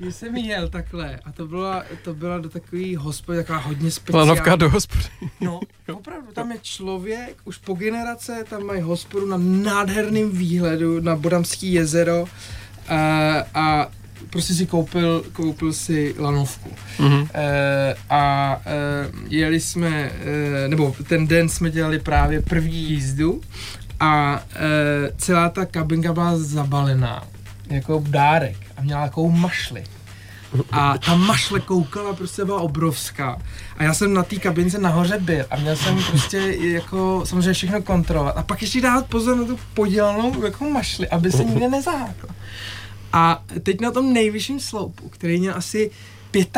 že jsem jel takhle a to byla, to byla do takový hospody, taková hodně speciální. Lanovka do hospody. No, opravdu, tam je člověk, už po generace, tam mají hospodu na nádherném výhledu na Bodamský jezero a, a prostě si koupil, koupil si lanovku. Mhm. E, a e, jeli jsme, e, nebo ten den jsme dělali právě první jízdu a e, celá ta kabinka byla zabalená jako dárek a měla takovou mašli. A ta mašle koukala, prostě byla obrovská. A já jsem na té kabince nahoře byl a měl jsem prostě jako samozřejmě všechno kontrolovat. A pak ještě dát pozor na tu podělanou jako mašli, aby se nikde nezahákla. A teď na tom nejvyšším sloupu, který měl asi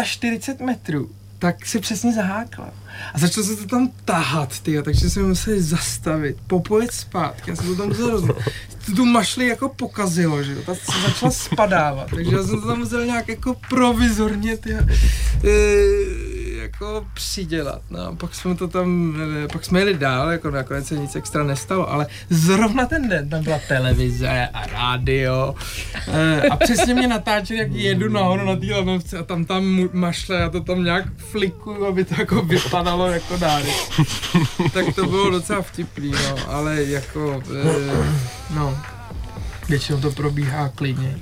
45 metrů, tak se přesně zahákla. A začalo se to tam tahat, tyjo, takže jsme museli zastavit, popojet zpátky, já jsem to tam musel rozdělat. Tu, mašli jako pokazilo, že jo, ta se začala spadávat, takže já jsem to tam musel nějak jako provizorně, tyjo, e, jako přidělat, no, a pak jsme to tam, pak jsme jeli dál, jako nakonec se nic extra nestalo, ale zrovna ten den tam byla televize a rádio. E, a přesně mě natáčeli, jak jedu nahoru na té lanovce a tam tam mašle, já to tam nějak flikuju, aby to jako vypadalo jako dárek. tak to bylo docela vtipný, no, ale jako, e, no, většinou to probíhá klidně.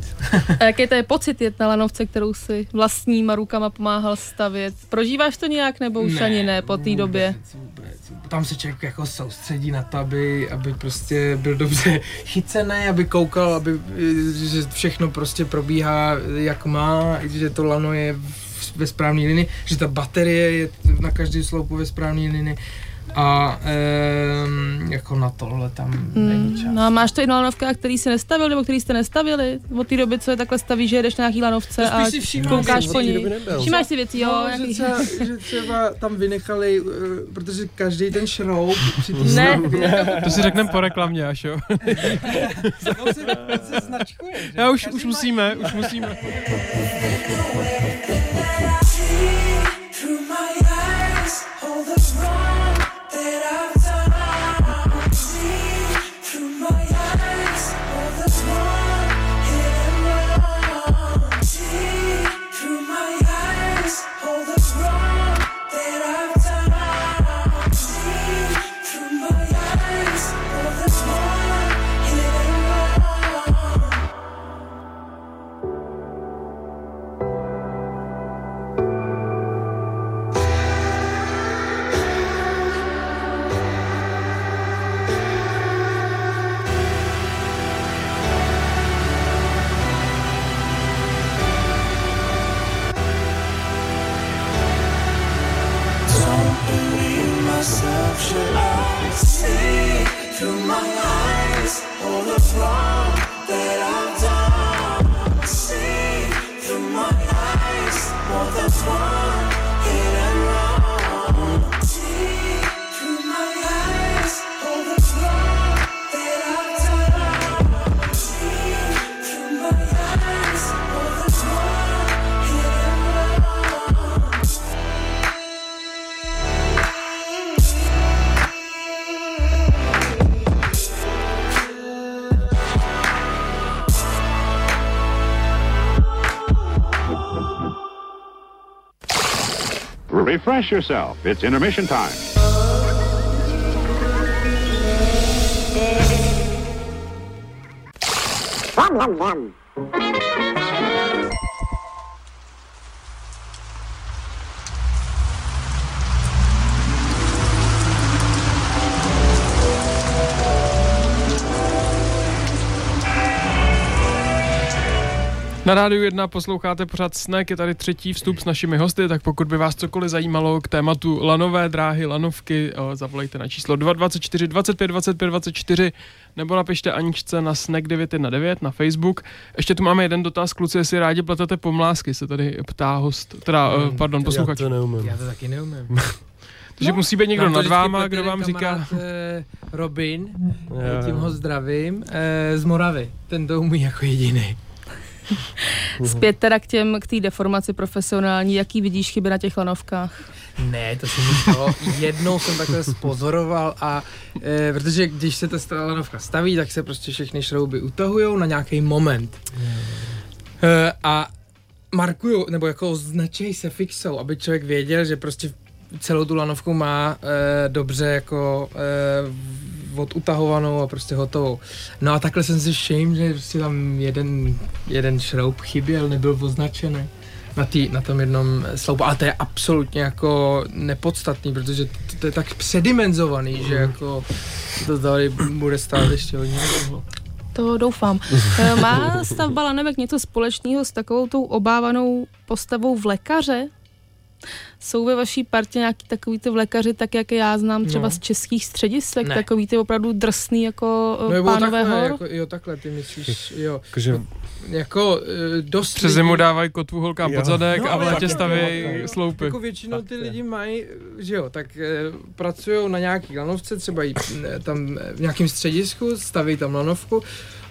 A jaký to je pocit jet na lanovce, kterou si vlastníma rukama pomáhal stavět? Prožíváš to nějak, nebo už ani ne po té době? Vůbec, vůbec. Tam se člověk jako soustředí na to, aby, aby prostě byl dobře chycený, aby koukal, aby, že všechno prostě probíhá jak má, že to lano je ve správné linii, že ta baterie je na každém sloupu ve správné linii. A um, jako na tohle tam není čas. No a máš to i na lanovkách, který si nestavil, nebo který jste nestavili? Od té doby, co je takhle staví, že jedeš na nějaký lanovce To a si všímáš, koukáš po ní. Všímáš si věci, jo? No, že, třeba, že třeba tam vynechali, uh, protože každý ten šroub při té Ne. To si řekneme po reklamě, až jo. se, se značkuje? Já už, už musíme, už musíme. Refresh yourself. It's intermission time. Na rádiu 1 posloucháte pořád Snack, je tady třetí vstup s našimi hosty, tak pokud by vás cokoliv zajímalo k tématu lanové dráhy, lanovky, o, zavolejte na číslo 224 25 25 24 nebo napište Aničce na Snack 919 na Facebook. Ještě tu máme jeden dotaz, kluci, jestli rádi pletete pomlásky, se tady ptá host, teda, Hmm, uh, pardon, Já posluchač. to neumím. Já to taky neumím. Takže musí být někdo nad váma, kdo vám říká, kamarád, eh, Robin, Jo, eh, tím ho zdravím, eh, z Moravy. Ten to umí jako jediný. Zpět teda k těm, k té deformaci profesionální, jaký vidíš chyby na těch lanovkách? Ne, to se mi stalo. Jednou jsem takhle spozoroval a e, protože když se ta lanovka staví, tak se prostě všechny šrouby utahují na nějaký moment. E, a markují, nebo jako označují se fixou, aby člověk věděl, že prostě celou tu lanovku má e, dobře jako e, odutahovanou a prostě hotovou. No a takhle jsem si všiml, že prostě tam jeden, jeden šroub chyběl, nebyl označený na, tý, na tom jednom sloupu. A to je absolutně jako nepodstatný, protože to, to je tak předimenzovaný, že jako to tady bude stát ještě hodně dlouho. To doufám. Eh, Má stavba lanovek něco společného s takovou tou obávanou postavou v lékaře? Jsou ve vaší partě nějaký takový ty vlekaři, tak jak je já znám třeba No. z českých středisek, Ne. takový ty opravdu drsný jako No jo, pánové takhle, hor? jako, jo, takhle ty myslíš, jo. Jakože Jako e, dost přes zimu dávají kotvu holkám Jo. pod zadek No, a v létě staví sloupy. Jako většinou ty lidi mají, že jo, tak e, pracují na nějaký lanovce, třeba i e, tam e, v nějakém středisku, staví tam lanovku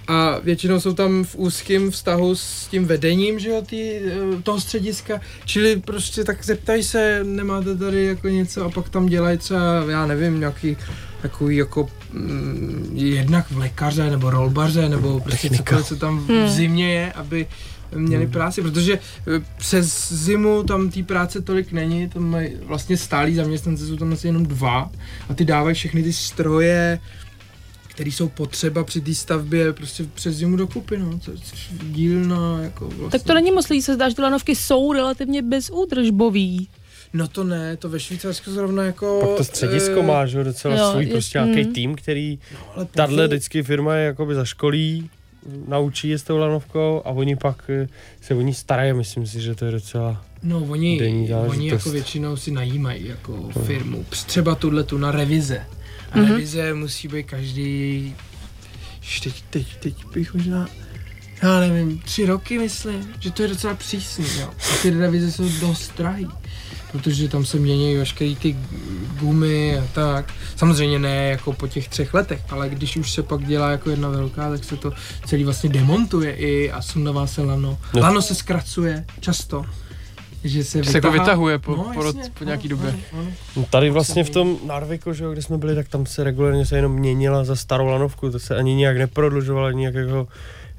a většinou jsou tam v úzkém vztahu s tím vedením, že jo, tý, e, toho střediska, čili prostě tak zeptají se, nemáte tady jako něco a pak tam dělají třeba, já nevím, nějaký takový jako mm, jednak v lékaře nebo rolbaře nebo prostě Technika. cokoliv, co tam v Hmm. zimě je, aby měli práci, protože e, přes zimu tam té práce tolik není, tam mají vlastně stálí zaměstnanci, jsou tam asi jenom dva a ty dávají všechny ty stroje, které jsou potřeba při té stavbě prostě přes zimu dokupy, no, to je dílna, jako vlastně. Tak to není moc lidí, se zdá, že ty lanovky jsou relativně bezúdržbový. No to ne, to ve Švýcarsku zrovna jako... pak to středisko eh, má, že docela jo, svůj je- prostě nějaký mm. tým, který ale tahle vždycky firma je jakoby zaškolí naučí je s tou lanovkou a oni pak eh, se o ní starají. Myslím si, že to je docela... No, oni, oni jako většinou si najímají jako firmu. Třeba tuhle tu na revize. A Mhm. revize musí být každý, teď, teď, teď bych možná, já nevím, tři roky myslím, že to je docela přísný, jo. A ty revize jsou dost drahý. Protože tam se mění veškerý ty gumy a tak. Samozřejmě ne jako po těch třech letech, ale když už se pak dělá jako jedna velká, tak se to celý vlastně demontuje i a sundává se lano. No. Lano se zkracuje často. Že se, se jako vytahuje po, No, po, jasně, po nějaký no, době. ano, ano. No tady vlastně v tom Narviku, že jo, kde jsme byli, tak tam se regulárně se jenom měnila za starou lanovku, to se ani nijak neprodlužovalo, ani nějakého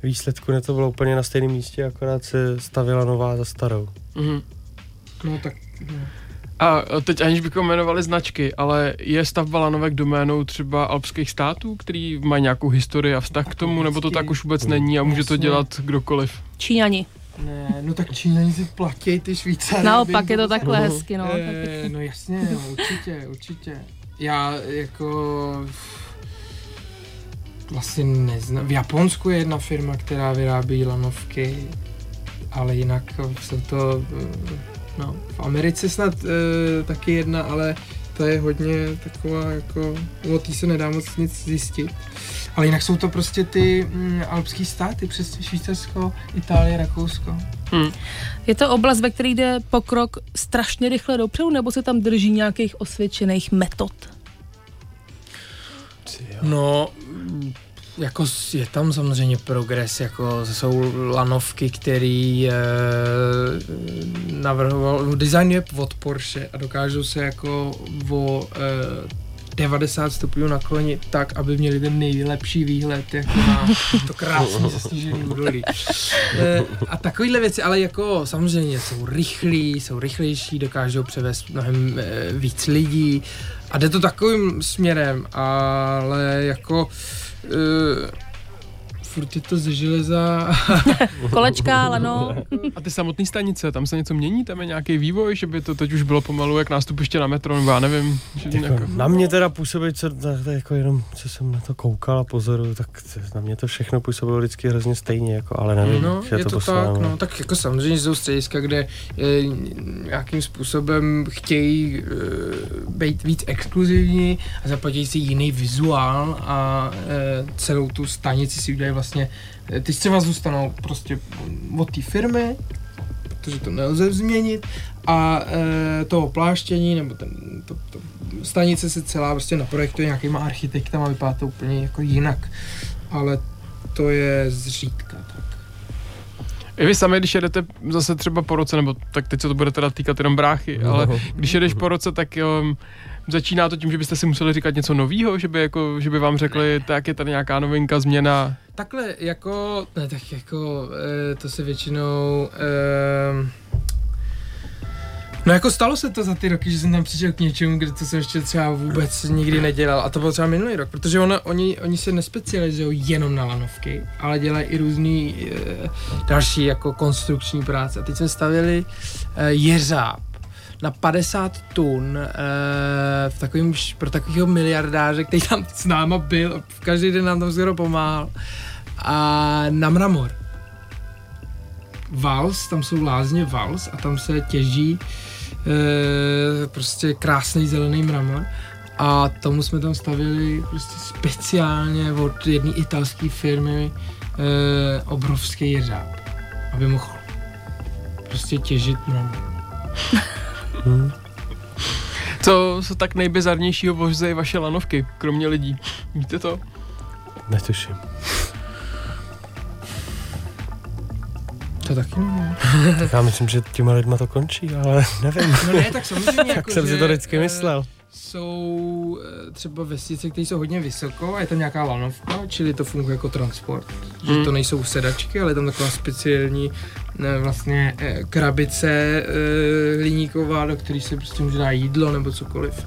výsledku, ne to bylo úplně na stejném místě, akorát se stavila nová za starou. Mhm. No tak, no. A teď aniž bychom jmenovali značky, ale je stavba lanovek doménou třeba alpských států, který mají nějakou historii a vztah k tomu, nebo to tak už vůbec není a může to dělat kdokoliv? Číňani. Ne, no tak Číňani si platí ty Švýcary. Naopak je to jim takhle pomohli. hezky, no. tak pěkně. no jasně, no, určitě, určitě. Já jako vlastně neznám. V Japonsku je jedna firma, která vyrábí lanovky, ale jinak jsou to, eh, no, v Americe snad e, taky jedna, ale to je hodně taková jako, o té se nedá moc nic zjistit. Ale jinak jsou to prostě ty mm, alpský státy, přes Švýcarsko, Itálie, Rakousko. Je to oblast, ve které jde pokrok strašně rychle dopředu, nebo se tam drží nějakých osvědčených metod? No, jako je tam samozřejmě progres, jako jsou lanovky, který e, navrhoval, designuje od Porsche a dokážou se jako o e, 90 stupňů naklonit tak, aby měli ten nejlepší výhled jako na to krásně zasnížený údolí. E, a takovýhle věci, ale jako samozřejmě jsou rychlí, jsou rychlejší, dokážou převést mnohem e, víc lidí a jde to takovým směrem, ale jako e, furt je to ze železa Kolečka, lano. A ty samotné stanice, tam se něco mění, tam je nějaký vývoj, že by to teď už bylo pomalu jak nástupiště na metro, nebo já nevím. Že Jako, nějaká... na mě teda působí, co, to, to jako jenom, co jsem na to koukal a pozoruju, tak to, na mě to všechno působilo vždycky hrozně stejně, jako, ale nevím, No, že je to, posuneme. tak, no, tak jako samozřejmě jsou střediska, kde e, nějakým způsobem chtějí e, být víc exkluzivní a zaplatí si jiný vizuál a e, celou tu stanici si udělají vlastně, e, ty třeba zůstanou prostě od té firmy, protože to nelze změnit a e, to opláštění nebo ten, to, to, stanice se celá prostě naprojektuje nějakýma architektama, vypadá to úplně jako jinak, ale to je zřídka. Tak. I vy sami, když jedete zase třeba po roce, nebo tak teď se to bude teda týkat jenom bráchy, No. ale když jedeš po roce, tak um, začíná to tím, že byste si museli říkat něco nového, že by, jako, že by vám řekli, tak je tady nějaká novinka, změna. Takhle jako, ne tak jako, e, to se většinou, e, no jako stalo se to za ty roky, že jsem tam přišel k něčemu, kde to jsem ještě třeba vůbec nikdy nedělal a to bylo třeba minulý rok, protože ono, oni, oni se nespecializují jenom na lanovky, ale dělají i různý e, další jako konstrukční práce. A teď jsme stavili e, jeřáb na 50 tun e, v takovým, pro takového miliardáře, který tam s náma byl, v každý den nám tam skoro pomáhal a na mramor. Vals, tam jsou lázně Vals a tam se těží e, prostě krásný zelený mramor a tomu jsme tam stavili prostě speciálně od jedné italské firmy e, obrovský jeřáb, aby mohl prostě těžit mramor. Co se tak nejbizarnějšího vozejí vaše lanovky, kromě lidí? Víte to? Netuším. To taky nevím. Tak já myslím, že těma lidma to končí, ale nevím. No ne, tak samozřejmě Tak jako, jsem si že, to vždycky eh, myslel. jsou eh, třeba vesnice, které jsou hodně vysoko a je tam nějaká lanovka, čili to funguje jako transport. Že Hmm. to nejsou sedačky, ale je tam taková speciální eh, vlastně eh, krabice eh, hliníková, do které se prostě může dát jídlo nebo cokoliv.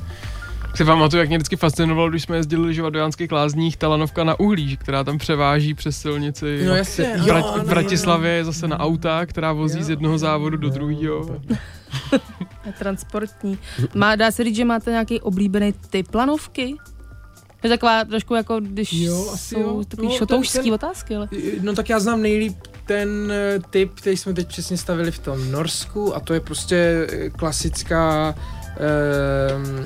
Si pamatuju, jak mě vždycky fascinovalo, když jsme jezdili lyžovat do Janských lázních, ta lanovka na uhlí, která tam převáží přes silnici. No jasně, v, jo, Brat- ano, v Bratislavě je zase na auta, která vozí z jednoho závodu do druhého. Transportní. Má, dá se říct, že máte nějaký oblíbený typ lanovky? To je taková trošku jako, když Jo, asi jsou jo. takový No, šotoušský ten- ten- otázky, ale... No tak já znám nejlíp ten eh, typ, který jsme teď přesně stavili v tom Norsku a to je prostě eh, klasická ehm,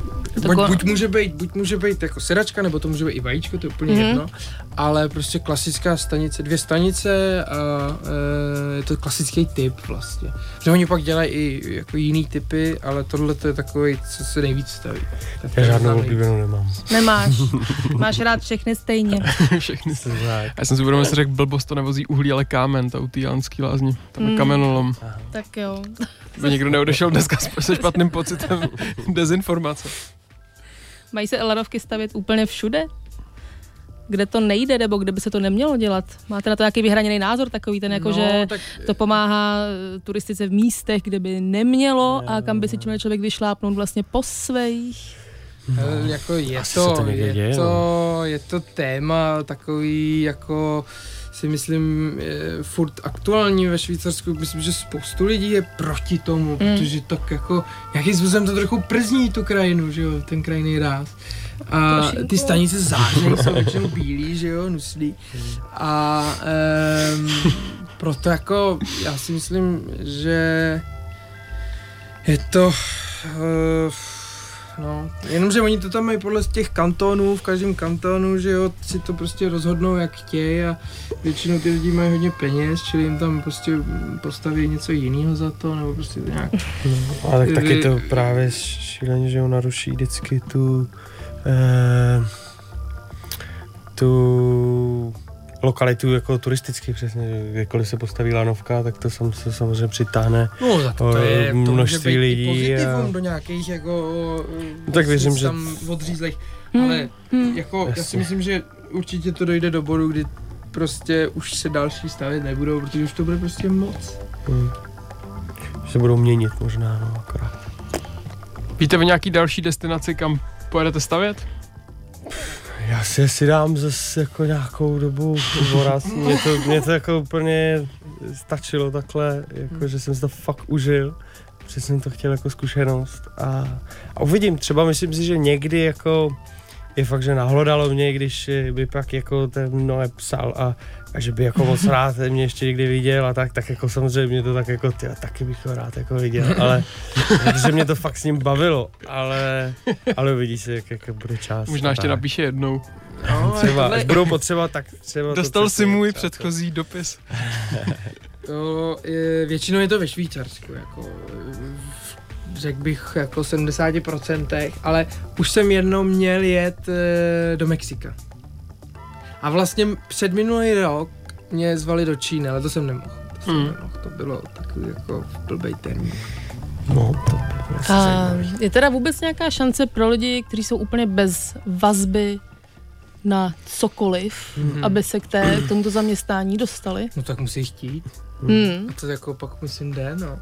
buď, buď, může být, buď může být jako sedačka, nebo to může být i vajíčko, to je úplně Mhm. mm-hmm. jedno, ale prostě klasická stanice, dvě stanice a e, je to klasický typ vlastně. Že oni pak dělají i jako jiný typy, ale tohle to je takový, co se nejvíc staví. Tak Já je žádnou oblíbenou nemám. Nemáš. Máš rád všechny stejně. Všechny. Tak. Já jsem si uvědomil, že řekl blbost, to nevozí uhlí, ale kámen, ta u té Janský lázni. Tam je Mm. kamenolom. Tak jo. By někdo neodešel dneska s- se špatným pocitem dezinformace. Mají se Elarovky stavět úplně všude? Kde to nejde, nebo kde by se to nemělo dělat? Máte na to nějaký vyhraněný názor takový ten, jako No, že tak, to pomáhá eh, turistice v místech, kde by nemělo a kam by si měl člověk vyšlápnout vlastně po svých? Hele, jako je Asi to, to je, děje, to, je to téma takový jako si myslím je furt aktuální ve Švýcarsku. Myslím, že spoustu lidí je proti tomu, Mm. protože tak jako nějakým způsobem to trochu przní tu krajinu, že jo, ten krajný ráz. A ty stanice záření jsou většinou bílý, že jo, nuslí. A um, proto jako já si myslím, že je to uh, No, jenomže oni to tam mají podle těch kantonů, v každém kantonu, že jo, si to prostě rozhodnou, jak chtějí a většinou ty lidi mají hodně peněz, čili jim tam prostě postaví něco jiného za to, nebo prostě to nějak... Ale tak taky to právě šíleně, že on naruší vždycky tu eh, tu lokalitu jako turisticky přesně, že kdykoliv se postaví lanovka, tak to sam, se samozřejmě přitáhne. No, tak to je, to množství lidí a- do nějakých jako... No tak věřím, že- tam odřízlých, Hmm. ale Hmm. jako, já si Jasně. myslím, že určitě to dojde do bodu, kdy prostě už se další stavět nebudou, protože už to bude prostě moc. Hm. Že se budou měnit možná, no, akorát. Víte o nějaký další destinaci, kam pojedete stavět? Já si si dám zase jako nějakou dobu voraz. Mě to, mě to jako úplně stačilo takhle, jako, že jsem si to fakt užil. Protože jsem to chtěl jako zkušenost a, a uvidím, třeba myslím si, že někdy jako je fakt, že nahlodalo mě, když by pak jako ten Noé psal a, a že by jako moc rád mě ještě někdy viděl a tak, tak jako samozřejmě to tak jako, ty, taky bych ho rád jako viděl, ale protože mě to fakt s ním bavilo, ale, ale uvidí se, jak, jak bude čas. Možná ještě tak. napíše jednou. No, Třeba, tohle- až budou potřeba, tak třeba Dostal si můj třeba to- předchozí dopis. To je, většinou je to ve Švýcarsku, jako řekl bych jako 70%, ale už jsem jednou měl jet eh, do Mexika. A vlastně před minulý rok mě zvali do Číny, ale to jsem nemohl. To, jsem Hmm. nemohl. to bylo takový jako blbej termín. No, to A je teda vůbec nějaká šance pro lidi, kteří jsou úplně bez vazby na cokoliv, Mhm. aby se k, té, k tomuto zaměstnání dostali? No tak musí chtít. Hmm. A to jako pak myslím jde, no.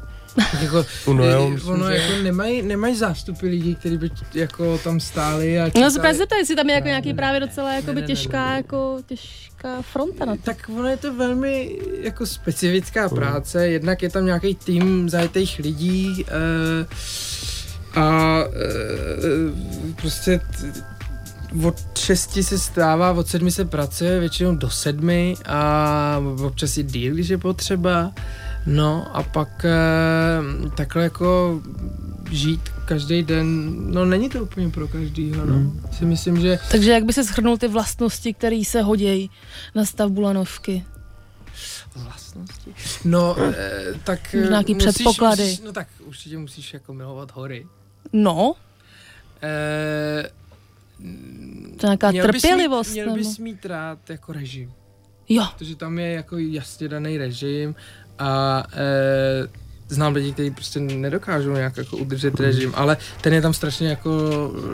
Jako, i- myslím, ono že- jako nemají, nemají zástupy lidí, kteří by jako tam stáli a No čekali. se právě zeptej, jestli tam je jako Ne, nějaký ne, právě docela jakoby Ne, ne, ne, těžká, ne. jako těžká fronta na to. Tak ono je to velmi jako specifická Mm. práce, jednak je tam nějaký tým zajetých lidí e, a e, prostě t, od šesti se stává, od sedmi se pracuje, většinou do sedmi a občas i díl, když je potřeba. No a pak e, takhle jako žít každý den, no není to úplně pro každýho, no. Mm. Si myslím, že Takže jak by se shrnul ty vlastnosti, které se hodí na stavbu lanovky? Vlastnosti. No, eh, tak... eh, Nějaký předpoklady. Musíš, no tak určitě musíš jako milovat hory. No, Eh, to je nějaká měl bys trpělivost. Mít, měl nebo... bys mít rád jako režim. Jo, Protože tam je jako jasně daný režim a eh, znám lidi, kteří prostě nedokážou nějak jako udržet režim, ale ten je tam strašně jako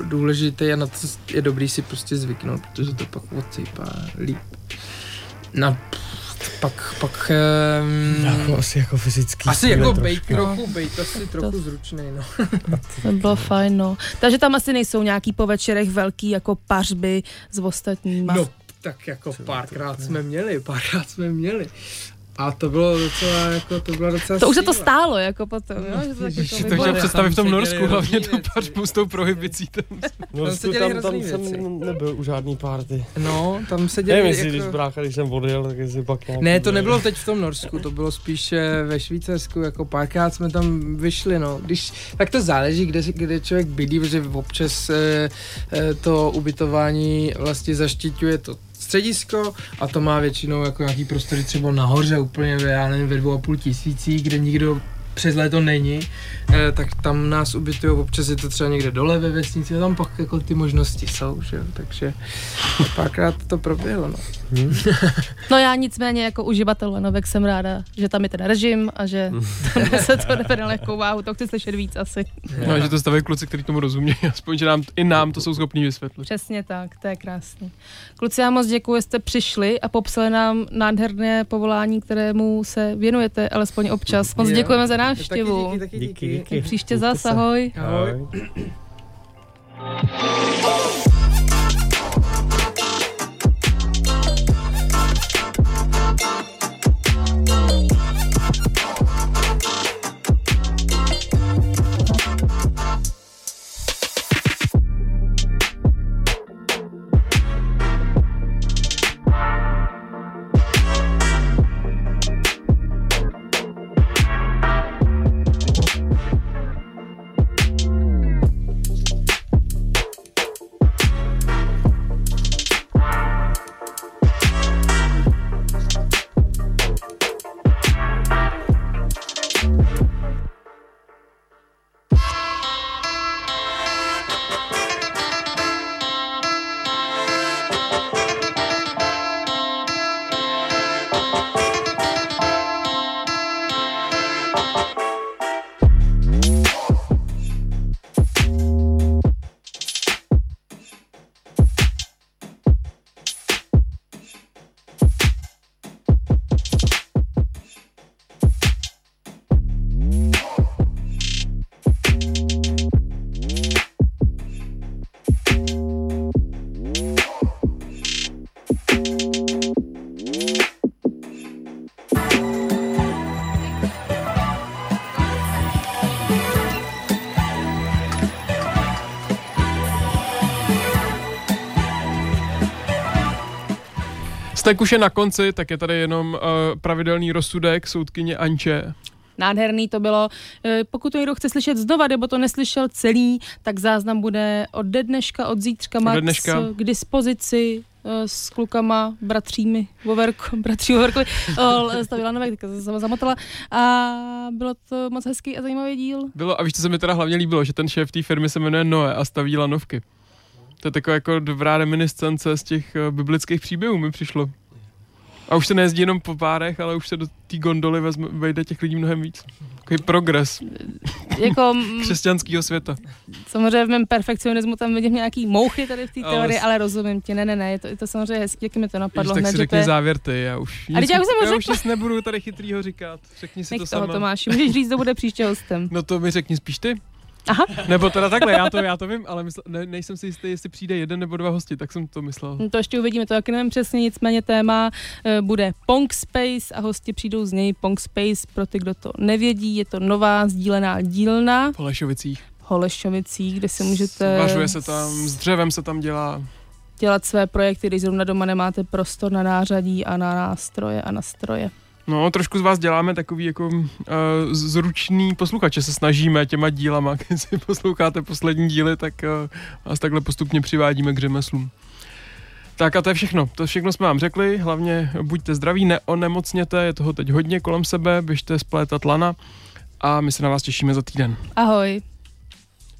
důležitý a na to je dobrý si prostě zvyknout, protože to pak odsejpá líp. No, pak, pak... Um, Jako, asi jako fyzický. asi jako trošku. bejt trochu, bejt asi trochu zručný, no. to bylo fajn, no. Takže tam asi nejsou nějaký po večerech velký jako pařby s ostatníma. No, tak jako párkrát jsme měli, párkrát jsme měli. A to bylo docela, jako, to bylo docela To už se to stálo, jako potom, jo? Že to taky Tam představit v tom Norsku, hlavně to pařbu s tou prohibicí. Tam. No, se děli tam, tam hrozný jsem nebyl u žádný party. No, tam se děli Nevím, jestli když jako... brácha, když jsem odjel, tak jestli pak nějaký... Ne, to nebylo teď v tom Norsku, to bylo spíš eh, ve Švýcarsku, jako párkrát jsme tam vyšli, no. Když, tak to záleží, kde, kde člověk bydlí, protože občas eh, eh, to ubytování vlastně zaštiťuje to středisko a to má většinou jako nějaký prostory třeba nahoře úplně, já nevím, ve dvou a půl tisících, kde nikdo přes léto není, eh, tak tam nás ubytují, občas je to třeba někde dole ve vesnici a tam pak jako ty možnosti jsou, že jo, takže párkrát to proběhlo, no. No já nicméně jako uživatel lanovek jsem ráda, že tam je ten režim a že to se to nebe na lehkou váhu, to chci slyšet víc asi. No, že to staví kluci, kteří tomu rozumějí, aspoň, že nám, i nám to jsou schopní vysvětlit. Přesně tak, to je krásný. Kluci, já moc děkuji, že jste přišli a popsali nám nádherné povolání, kterému se věnujete, alespoň občas. Moc děkujeme za Taky návštěvu. díky, taky Díky, díky. díky. Příště Mějte zas, se. ahoj. Ahoj. Ahoj. Stek už je na konci, tak je tady jenom uh, pravidelný rozsudek soudkyně Anče. Nádherný to bylo. Eh, Pokud to někdo chce slyšet znova, nebo to neslyšel celý, tak záznam bude od dneška, od zítřka max dneška. k dispozici eh, s klukama, bratřími, Voverko, bratří Voverkovi, stavila novek, teďka jsem se zamotala a bylo to moc hezký a zajímavý díl. Bylo, a víš, co se mi teda hlavně líbilo, že ten šéf té firmy se jmenuje Noé a staví lanovky. To je taková jako dobrá reminiscence z těch uh, biblických příběhů mi přišlo. A už se nejezdí jenom po párech, ale už se do té gondoly vezme, vejde těch lidí mnohem víc. Takový progres Jako, mm, křesťanského světa. samozřejmě v mém perfekcionismu tam vidím nějaký mouchy tady v té teorii, ale rozumím ti, ne, ne, ne, je to, je to samozřejmě hezký, jak mi to napadlo Víš, tak hned, si řekni je... závěr ty, já už Ale nic, já už já už nic nebudu tady chytrýho říkat. Řekni si Nech to toho sama. Tomáši, můžeš říct, kdo bude příště hostem. No to mi řekni spíš ty. Aha. Nebo teda takhle, já to, já to vím, ale mysl, ne, nejsem si jistý, jestli přijde jeden nebo dva hosti, tak jsem to myslel. No To ještě uvidíme, to taky nevím přesně, nicméně téma eh, bude Pong Space a hosti přijdou z něj. Pong Space, pro ty, kdo to nevědí, je to nová sdílená dílna Po Lešovicích. v Holešovicích, kde si můžete Vařuje se tam, s dřevem se tam dělá. dělat své projekty, když zrovna doma nemáte prostor na nářadí a na nástroje a na stroje. No, trošku z vás děláme takový jako uh, zručný posluchače, se snažíme těma dílama, když si posloucháte poslední díly, tak uh, vás takhle postupně přivádíme k řemeslům. Tak a to je všechno. To všechno jsme vám řekli. Hlavně buďte zdraví, neonemocněte, je toho teď hodně kolem sebe, běžte splétat lana a my se na vás těšíme za týden. Ahoj.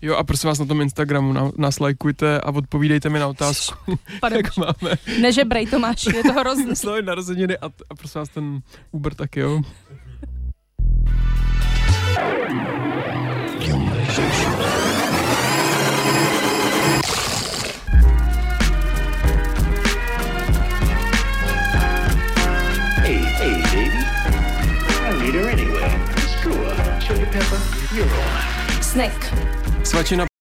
Jo a prosím vás na tom Instagramu, na, nás lajkujte a odpovídejte mi na otázku, Pardon, jak máme nežebrej Tomáš, je to hrozný. slavit narozeniny a, a prosím vás ten Uber taky, jo. Hey, hey, baby. I don't need her anyway. Screw her. Chili pepper, you're on. Snack. Svačina